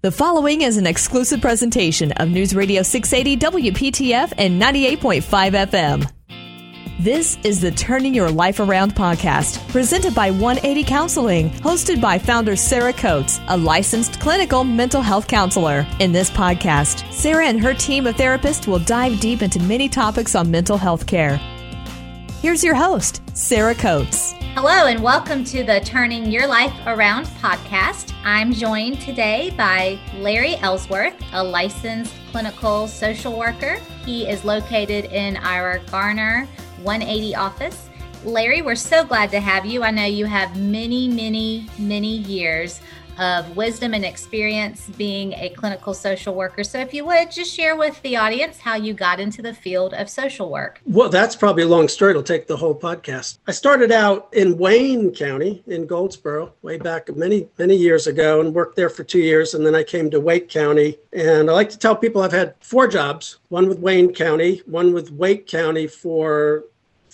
The following is an exclusive presentation of News Radio 680 WPTF and 98.5 FM. This is the Turning Your Life Around podcast, presented by 180 Counseling, hosted by founder Sarah Coates, a licensed clinical mental health counselor. In this podcast, Sarah and her team of therapists will dive deep into many topics on mental health care. Here's your host, Sarah Coates. Hello, and welcome to the Turning Your Life Around podcast. I'm joined today by Larry Ellsworth, a licensed clinical social worker. He is located in our Garner 180 office. Larry, we're so glad to have you. I know you have many, many, many years of wisdom and experience being a clinical social worker. So, if you would just share with the audience how you got into the field of social work. Well, that's probably a long story. It'll take the whole podcast. I started out in Wayne County in Goldsboro way back many, many years ago and worked there for two years. And then I came to Wake County. And I like to tell people I've had four jobs one with Wayne County, one with Wake County for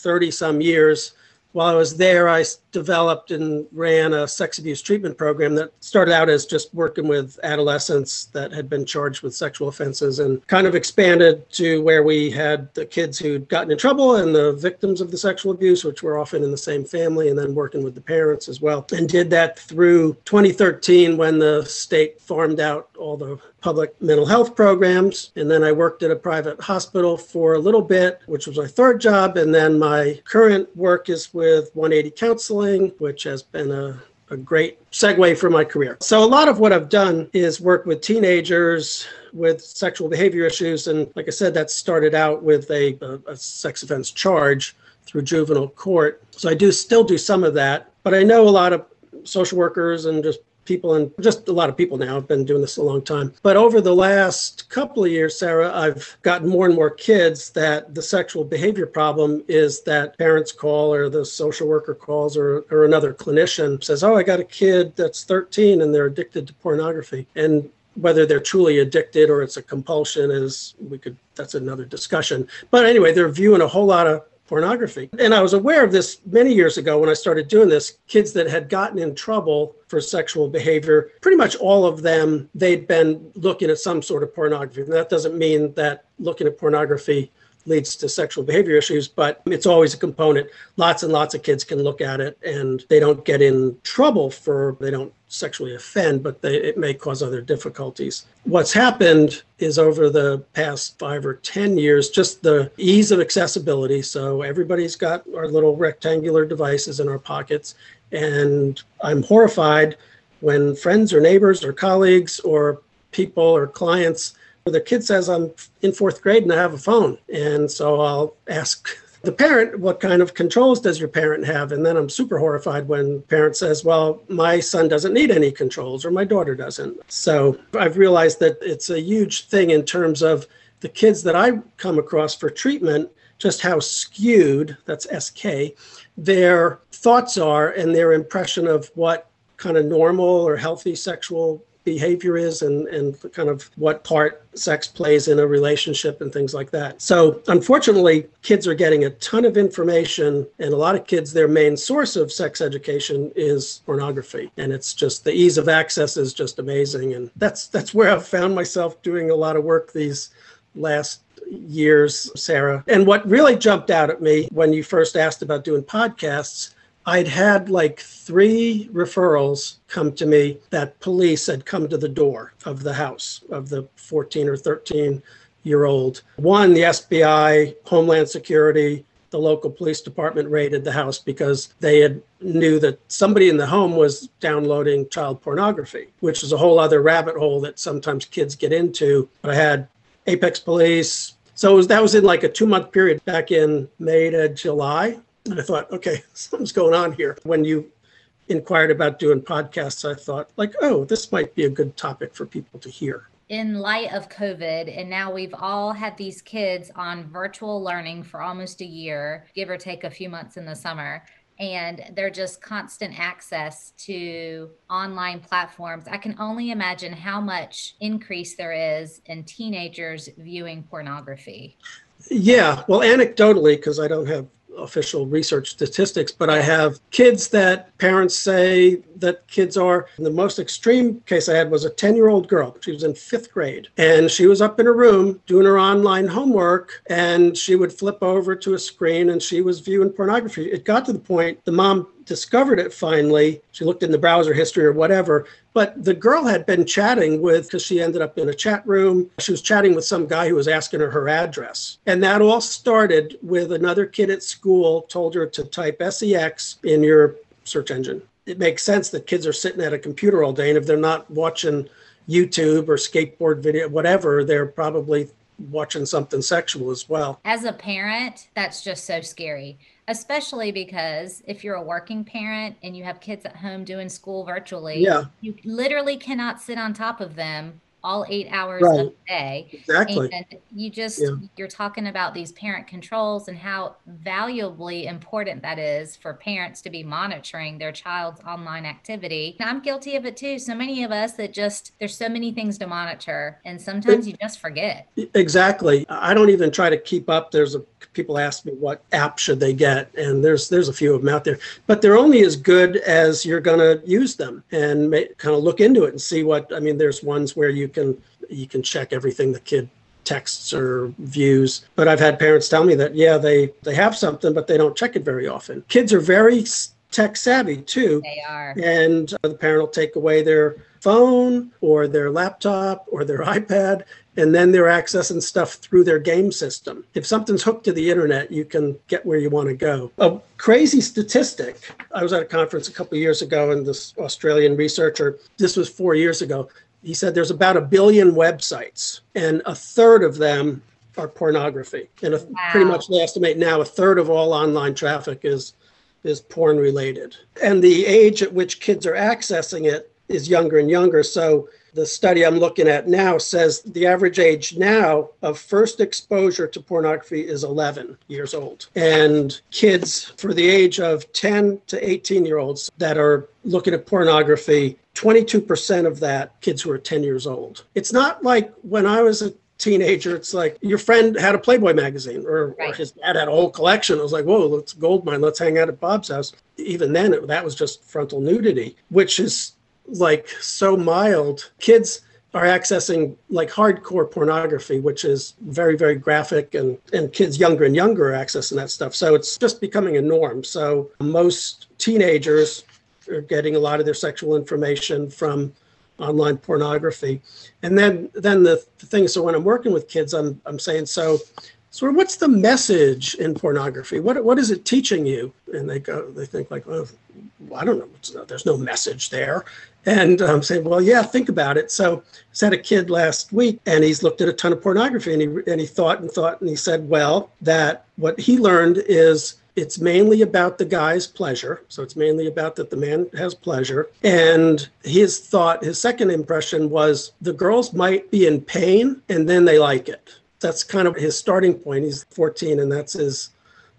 30 some years. While I was there, I developed and ran a sex abuse treatment program that started out as just working with adolescents that had been charged with sexual offenses and kind of expanded to where we had the kids who'd gotten in trouble and the victims of the sexual abuse, which were often in the same family, and then working with the parents as well. And did that through 2013 when the state farmed out all the public mental health programs. And then I worked at a private hospital for a little bit, which was my third job. And then my current work is with 180 Counseling, which has been a a great segue for my career. So, a lot of what I've done is work with teenagers with sexual behavior issues. And like I said, that started out with a, a, a sex offense charge through juvenile court. So, I do still do some of that, but I know a lot of social workers and just people and just a lot of people now have been doing this a long time. But over the last couple of years, Sarah, I've gotten more and more kids that the sexual behavior problem is that parents call or the social worker calls or, or another clinician says, Oh, I got a kid that's 13 and they're addicted to pornography. And whether they're truly addicted or it's a compulsion is we could that's another discussion but anyway they're viewing a whole lot of pornography. And I was aware of this many years ago when I started doing this. Kids that had gotten in trouble for sexual behavior, pretty much all of them, they'd been looking at some sort of pornography. And that doesn't mean that looking at pornography leads to sexual behavior issues, but it's always a component. Lots and lots of kids can look at it and they don't get in trouble for, they don't sexually offend, but they, it may cause other difficulties. What's happened is over the past five or 10 years, just the ease of accessibility. So everybody's got our little rectangular devices in our pockets. And I'm horrified when friends or neighbors or colleagues or people or clients the kid says i'm in fourth grade and i have a phone and so i'll ask the parent, what kind of controls does your parent have? And then I'm super horrified when parent says, well, my son doesn't need any controls or my daughter doesn't. So I've realized that it's a huge thing in terms of the kids that I come across for treatment, just how skewed, that's SK, their thoughts are and their impression of what kind of normal or healthy sexual behavior is and, and kind of what part sex plays in a relationship and things like that. So, unfortunately, kids are getting a ton of information, and a lot of kids, their main source of sex education is pornography. And it's just the ease of access is just amazing. And that's that's where I've found myself doing a lot of work these last years, Sarah. And what really jumped out at me when you first asked about doing podcasts I'd had like three referrals come to me that police had come to the door of the house of the 14 or 13 year old. One, the SBI, Homeland Security, the local police department raided the house because they had knew that somebody in the home was downloading child pornography, which is a whole other rabbit hole that sometimes kids get into. But I had Apex Police. So was, that was in like a two month period back in May to July. And I thought, okay, something's going on here. When you inquired about doing podcasts, I thought, like, oh, this might be a good topic for people to hear. In light of COVID, and now we've all had these kids on virtual learning for almost a year, give or take a few months in the summer and they're just constant access to online platforms. I can only imagine how much increase there is in teenagers viewing pornography. Yeah, well, anecdotally, because I don't have official research statistics, but I have kids that parents say that kids are. The most extreme case I had was a 10 year old girl. She was in fifth grade and she was up in her room doing her online homework and she would flip over to a screen and she was viewing pornography. It got to the point the mom discovered it finally. She looked in the browser history or whatever. But the girl had been chatting with, because she ended up in a chat room. She was chatting with some guy who was asking her her address. And that all started with another kid at school told her to type SEX in your search engine. It makes sense that kids are sitting at a computer all day. And if they're not watching YouTube or skateboard video, whatever, they're probably watching something sexual as well. As a parent, that's just so scary especially because if you're a working parent and you have kids at home doing school virtually, yeah. you literally cannot sit on top of them all eight hours right. a day. Exactly. And you just, yeah. you're talking about these parent controls and how valuably important that is for parents to be monitoring their child's online activity. And I'm guilty of it too. So many of us that just, there's so many things to monitor and sometimes it, you just forget. Exactly. I don't even try to keep up. There's a, people ask me what app should they get and there's there's a few of them out there but they're only as good as you're going to use them and may, kind of look into it and see what i mean there's ones where you can you can check everything the kid texts or views but i've had parents tell me that yeah they they have something but they don't check it very often. Kids are very tech savvy too. They are. And the parent will take away their phone or their laptop or their ipad and then they're accessing stuff through their game system. If something's hooked to the internet, you can get where you want to go. A crazy statistic I was at a conference a couple years ago, and this Australian researcher, this was four years ago, he said there's about a billion websites, and a third of them are pornography. And a, wow. pretty much they estimate now a third of all online traffic is is porn related. And the age at which kids are accessing it is younger and younger. So the study I'm looking at now says the average age now of first exposure to pornography is 11 years old. And kids for the age of 10 to 18 year olds that are looking at pornography 22% of that kids who are 10 years old. It's not like when I was a teenager, it's like your friend had a Playboy magazine or, right. or his dad had a whole collection. It was like, whoa, let's gold mine, let's hang out at Bob's house. Even then, it, that was just frontal nudity, which is like so mild. Kids are accessing like hardcore pornography, which is very, very graphic, and, and kids younger and younger are accessing that stuff. So it's just becoming a norm. So most teenagers are getting a lot of their sexual information from online pornography. And then then the, the thing, so when I'm working with kids, I'm I'm saying, so so what's the message in pornography? What what is it teaching you? And they go, they think like, oh, I don't know, there's no message there. And I'm um, saying, well, yeah, think about it. So I had a kid last week and he's looked at a ton of pornography and he, and he thought and thought and he said, well, that what he learned is it's mainly about the guy's pleasure. So it's mainly about that the man has pleasure. And his thought, his second impression was the girls might be in pain and then they like it. That's kind of his starting point. He's 14 and that's his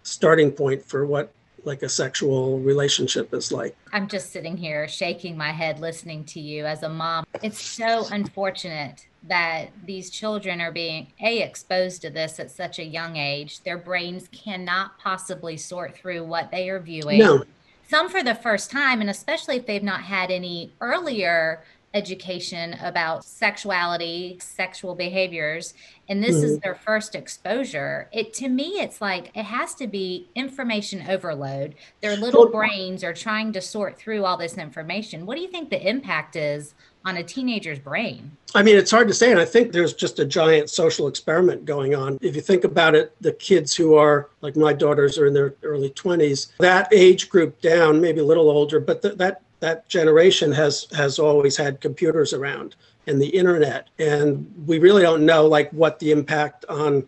starting point for what like a sexual relationship is like. I'm just sitting here shaking my head listening to you as a mom. It's so unfortunate that these children are being a exposed to this at such a young age. Their brains cannot possibly sort through what they are viewing. No. Some for the first time, and especially if they've not had any earlier education about sexuality, sexual behaviors, and this mm-hmm. is their first exposure. It to me, it's like it has to be information overload. Their little brains are trying to sort through all this information. What do you think the impact is on a teenager's brain? I mean, it's hard to say. And I think there's just a giant social experiment going on. If you think about it, the kids who are like my daughters are in their early 20s, that age group down, maybe a little older, but th- that that generation has has always had computers around and the internet. And we really don't know like what the impact on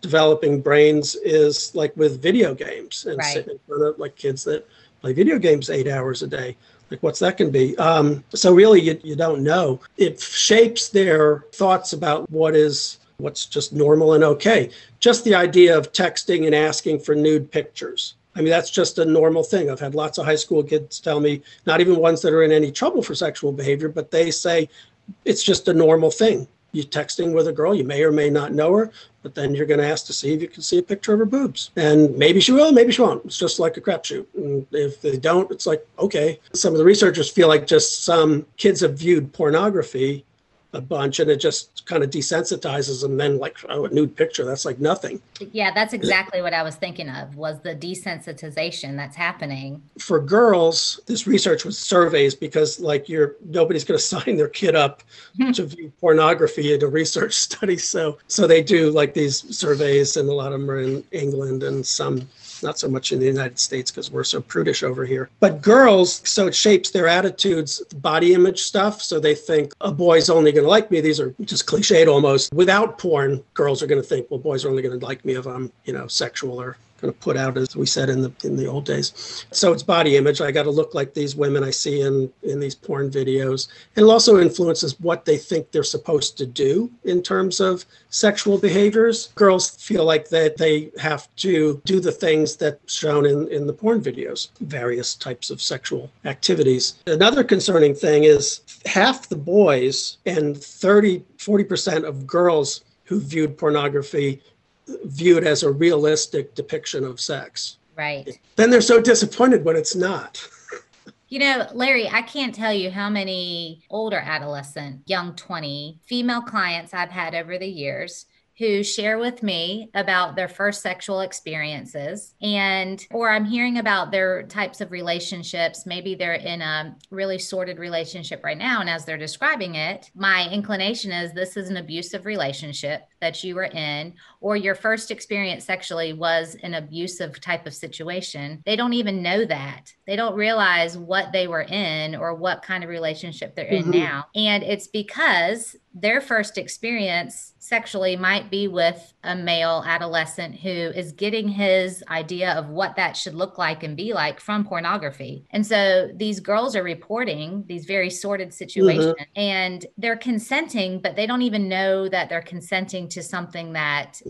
developing brains is like with video games and right. sitting in front of like kids that play video games eight hours a day. Like what's that can be? Um, so really you, you don't know. It shapes their thoughts about what is what's just normal and okay. Just the idea of texting and asking for nude pictures I mean, that's just a normal thing. I've had lots of high school kids tell me, not even ones that are in any trouble for sexual behavior, but they say it's just a normal thing. you texting with a girl, you may or may not know her, but then you're going to ask to see if you can see a picture of her boobs. And maybe she will, maybe she won't. It's just like a crapshoot. And if they don't, it's like, okay. Some of the researchers feel like just some kids have viewed pornography a bunch and it just kind of desensitizes them then like oh a nude picture that's like nothing. Yeah that's exactly what i was thinking of was the desensitization that's happening. For girls this research was surveys because like you're nobody's going to sign their kid up to view pornography in a research study. So so they do like these surveys and a lot of them are in england and some not so much in the United States because we're so prudish over here. But girls, so it shapes their attitudes, body image stuff. So they think a boy's only going to like me. These are just cliched almost. Without porn, girls are going to think, well, boys are only going to like me if I'm, you know, sexual or kind of put out as we said in the in the old days. So it's body image. I got to look like these women i see in in these porn videos. And it also influences what they think they're supposed to do in terms of sexual behaviors. Girls feel like that they have to do the things that shown in in the porn videos various types of sexual activities. Another concerning thing is half the boys and 30 40% of girls who viewed pornography viewed as a realistic depiction of sex. Right. Then they're so disappointed when it's not. You know, Larry, I can't tell you how many older adolescent, young 20 female clients I've had over the years who share with me about their first sexual experiences and or I'm hearing about their types of relationships. Maybe they're in a really sordid relationship right now and as they're describing it my inclination is this is an abusive relationship that you were in or your first experience sexually was an abusive type of situation. They don't even know that. They don't realize what they were in or what kind of relationship they're mm-hmm. in now. And it's because their first experience sexually might be with a male adolescent who is getting his idea of what that should look like and be like from pornography. And so these girls are reporting these very sordid situations mm-hmm. and they're consenting, but they don't even know that they're consenting to something that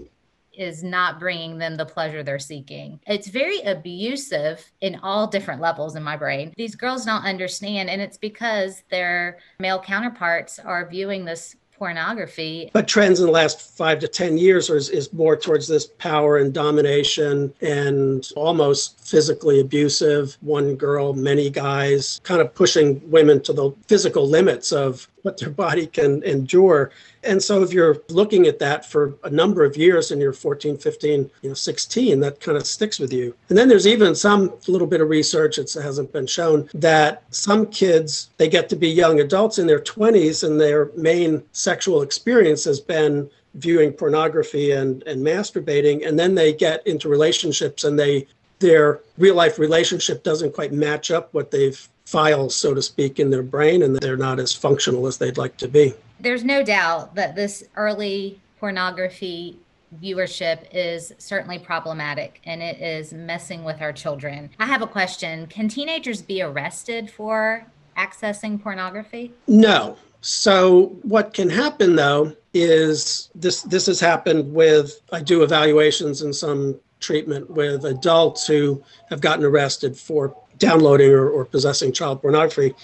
is not bringing them the pleasure they're seeking. It's very abusive in all different levels in my brain. These girls don't understand, and it's because their male counterparts are viewing this pornography. But trends in the last five to 10 years is, is more towards this power and domination and almost physically abusive. One girl, many guys, kind of pushing women to the physical limits of what their body can endure. And so if you're looking at that for a number of years and you're 14, 15, you know, 16, that kind of sticks with you. And then there's even some little bit of research, it hasn't been shown, that some kids, they get to be young adults in their 20s and their main sexual experience has been viewing pornography and, and masturbating. And then they get into relationships and they their real life relationship doesn't quite match up what they've files, so to speak, in their brain, and they're not as functional as they'd like to be. There's no doubt that this early pornography viewership is certainly problematic and it is messing with our children. I have a question Can teenagers be arrested for accessing pornography? No. So, what can happen though is this this has happened with I do evaluations in some treatment with adults who have gotten arrested for downloading or, or possessing child pornography.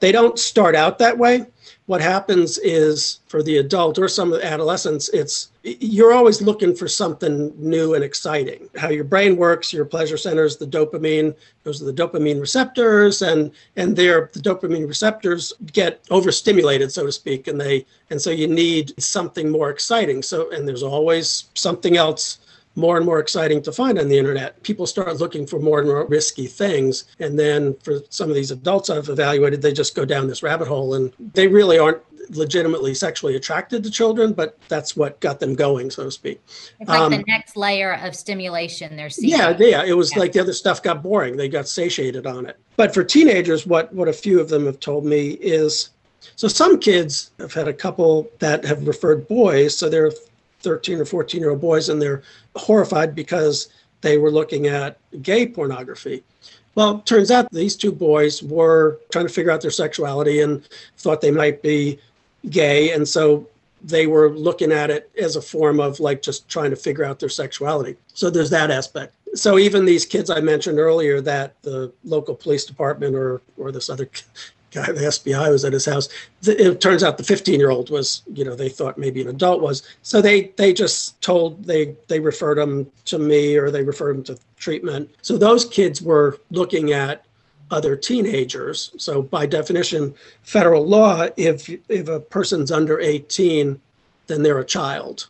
They don't start out that way. What happens is for the adult or some of the adolescents, it's you're always looking for something new and exciting. How your brain works, your pleasure centers, the dopamine, those are the dopamine receptors, and and there the dopamine receptors get overstimulated, so to speak, and they and so you need something more exciting. So and there's always something else more and more exciting to find on the internet. People start looking for more and more risky things. And then for some of these adults I've evaluated, they just go down this rabbit hole and they really aren't legitimately sexually attracted to children, but that's what got them going, so to speak. It's like um, the next layer of stimulation they're seeing. Yeah, yeah. It was yeah. like the other stuff got boring. They got satiated on it. But for teenagers, what what a few of them have told me is so some kids have had a couple that have referred boys, so they're 13 or 14 year old boys and they're horrified because they were looking at gay pornography. Well, turns out these two boys were trying to figure out their sexuality and thought they might be gay. And so they were looking at it as a form of like just trying to figure out their sexuality. So there's that aspect. So even these kids I mentioned earlier that the local police department or or this other guy, the SBI was at his house. It turns out the 15 year old was, you know, they thought maybe an adult was. So they they just told they they referred them to me or they referred them to treatment. So those kids were looking at other teenagers. So by definition, federal law, if if a person's under 18, then they're a child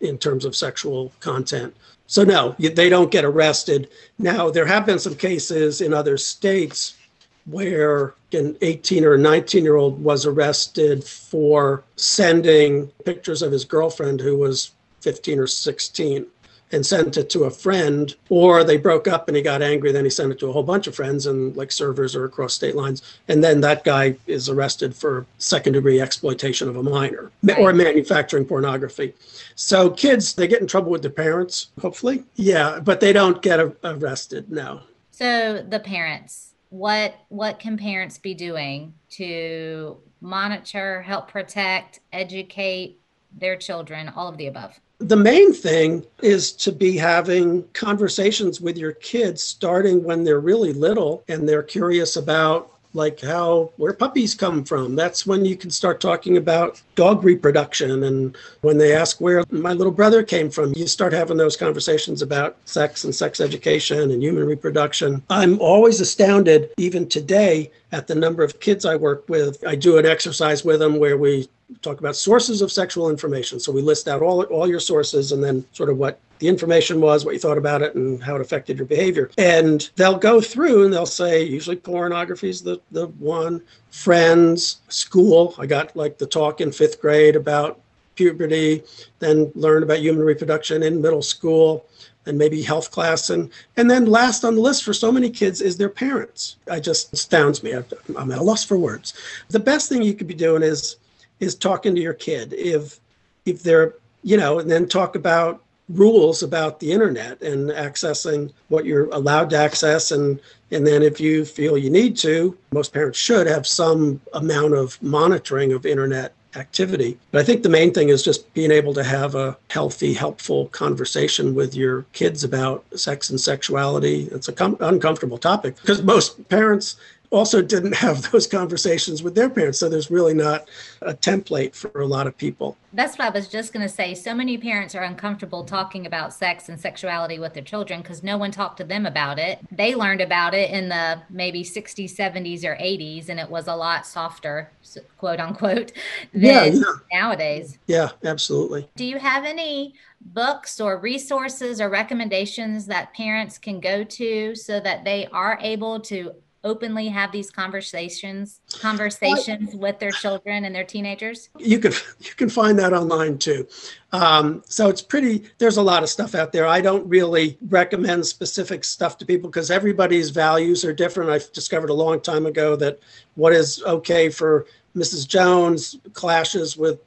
in terms of sexual content. So no, they don't get arrested. Now there have been some cases in other states where an 18 or 19 year old was arrested for sending pictures of his girlfriend who was 15 or 16 and sent it to a friend or they broke up and he got angry then he sent it to a whole bunch of friends and like servers or across state lines and then that guy is arrested for second degree exploitation of a minor right. or manufacturing pornography. So kids they get in trouble with their parents hopefully. Yeah but they don't get arrested no. So the parents what what can parents be doing to monitor, help protect, educate their children, all of the above? The main thing is to be having conversations with your kids starting when they're really little and they're curious about like how where puppies come from. That's when you can start talking about dog reproduction. And when they ask where my little brother came from, you start having those conversations about sex and sex education and human reproduction. I'm always astounded, even today, at the number of kids I work with. I do an exercise with them where we talk about sources of sexual information. So we list out all, all your sources and then sort of what the information was, what you thought about it, and how it affected your behavior. And they'll go through and they'll say, usually pornography is the, the one, friends, school. I got like the talk in fifth grade about puberty, then learned about human reproduction in middle school and maybe health class. And and then last on the list for so many kids is their parents. I just astounds me. I'm at a loss for words. The best thing you could be doing is is talking to your kid. If if they're you know and then talk about rules about the internet and accessing what you're allowed to access. And and then if you feel you need to most parents should have some amount of monitoring of internet activity. But i think the main thing is just being able to have a healthy helpful conversation with your kids about sex and sexuality. It's a com- uncomfortable topic because most parents also didn't have those conversations with their parents. So there's really not a template for a lot of people. That's what I was just going to say. So many parents are uncomfortable talking about sex and sexuality with their children because no one talked to them about it. They learned about it in the maybe 60s, 70s, or 80s, and it was a lot softer, quote unquote, than yeah, yeah. nowadays. Yeah, absolutely. Do you have any books or resources or recommendations that parents can go to so that they are able to openly have these conversations conversations well, with their children and their teenagers? You can you can find that online too. Um, so it's pretty there's a lot of stuff out there. I don't really recommend specific stuff to people because everybody's values are different. I've discovered a long time ago that what is okay for mrs jones clashes with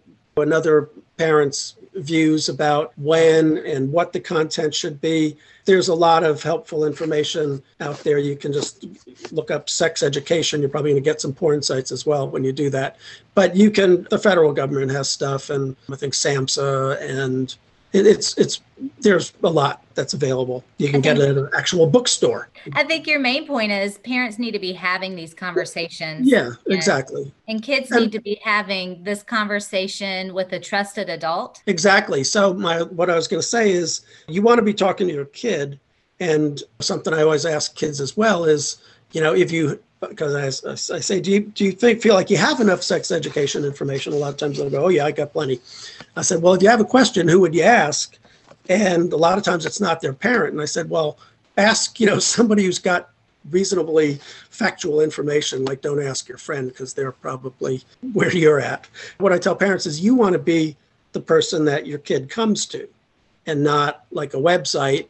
another parent's views about when and what the content should be. There's a lot of helpful information out there. You can just look up sex education. You're probably going to get some porn sites as well when you do that. But you can, the federal government has stuff, and I think SAMHSA and it's it's there's a lot that's available. You can get it at an actual bookstore. I think your main point is parents need to be having these conversations. Yeah, and, exactly. And kids and, need to be having this conversation with a trusted adult. Exactly. So my what I was going to say is you want to be talking to your kid and something I always ask kids as well is, you know, if you because I, I, say, do you, do you think feel like you have enough sex education information? A lot of times they'll go, oh yeah, I got plenty. I said, well, if you have a question, who would you ask? And a lot of times it's not their parent. And I said, well, ask you know somebody who's got reasonably factual information. Like don't ask your friend because they're probably where you're at. What I tell parents is you want to be the person that your kid comes to, and not like a website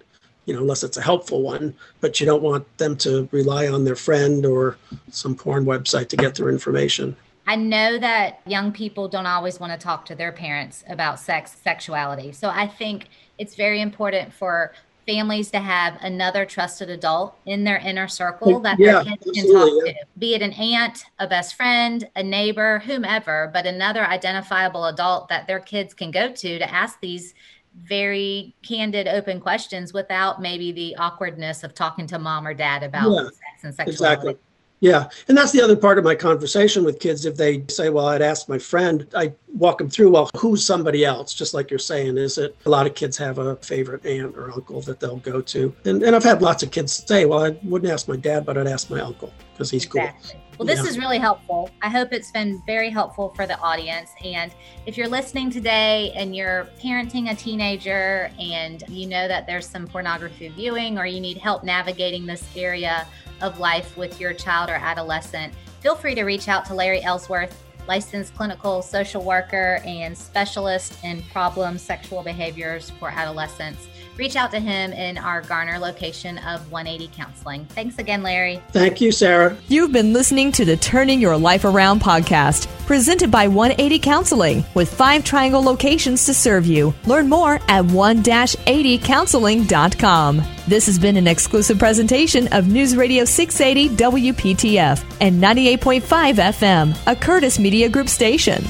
you know, unless it's a helpful one, but you don't want them to rely on their friend or some porn website to get their information. I know that young people don't always want to talk to their parents about sex, sexuality. So I think it's very important for families to have another trusted adult in their inner circle that yeah, their kids can talk yeah. to, be it an aunt, a best friend, a neighbor, whomever, but another identifiable adult that their kids can go to to ask these very candid, open questions without maybe the awkwardness of talking to mom or dad about yeah, sex and sexuality. Exactly. Yeah. And that's the other part of my conversation with kids. If they say, well, I'd ask my friend, I walk them through, well, who's somebody else? Just like you're saying, is it a lot of kids have a favorite aunt or uncle that they'll go to? And, and I've had lots of kids say, well, I wouldn't ask my dad, but I'd ask my uncle because he's exactly. cool. Well, this yeah. is really helpful. I hope it's been very helpful for the audience. And if you're listening today and you're parenting a teenager and you know that there's some pornography viewing or you need help navigating this area of life with your child or adolescent, feel free to reach out to Larry Ellsworth, licensed clinical social worker and specialist in problem sexual behaviors for adolescents reach out to him in our Garner location of 180 Counseling. Thanks again, Larry. Thank you, Sarah. You've been listening to the Turning Your Life Around podcast, presented by 180 Counseling, with five triangle locations to serve you. Learn more at 1-80counseling.com. This has been an exclusive presentation of News Radio 680 WPTF and 98.5 FM, a Curtis Media Group station.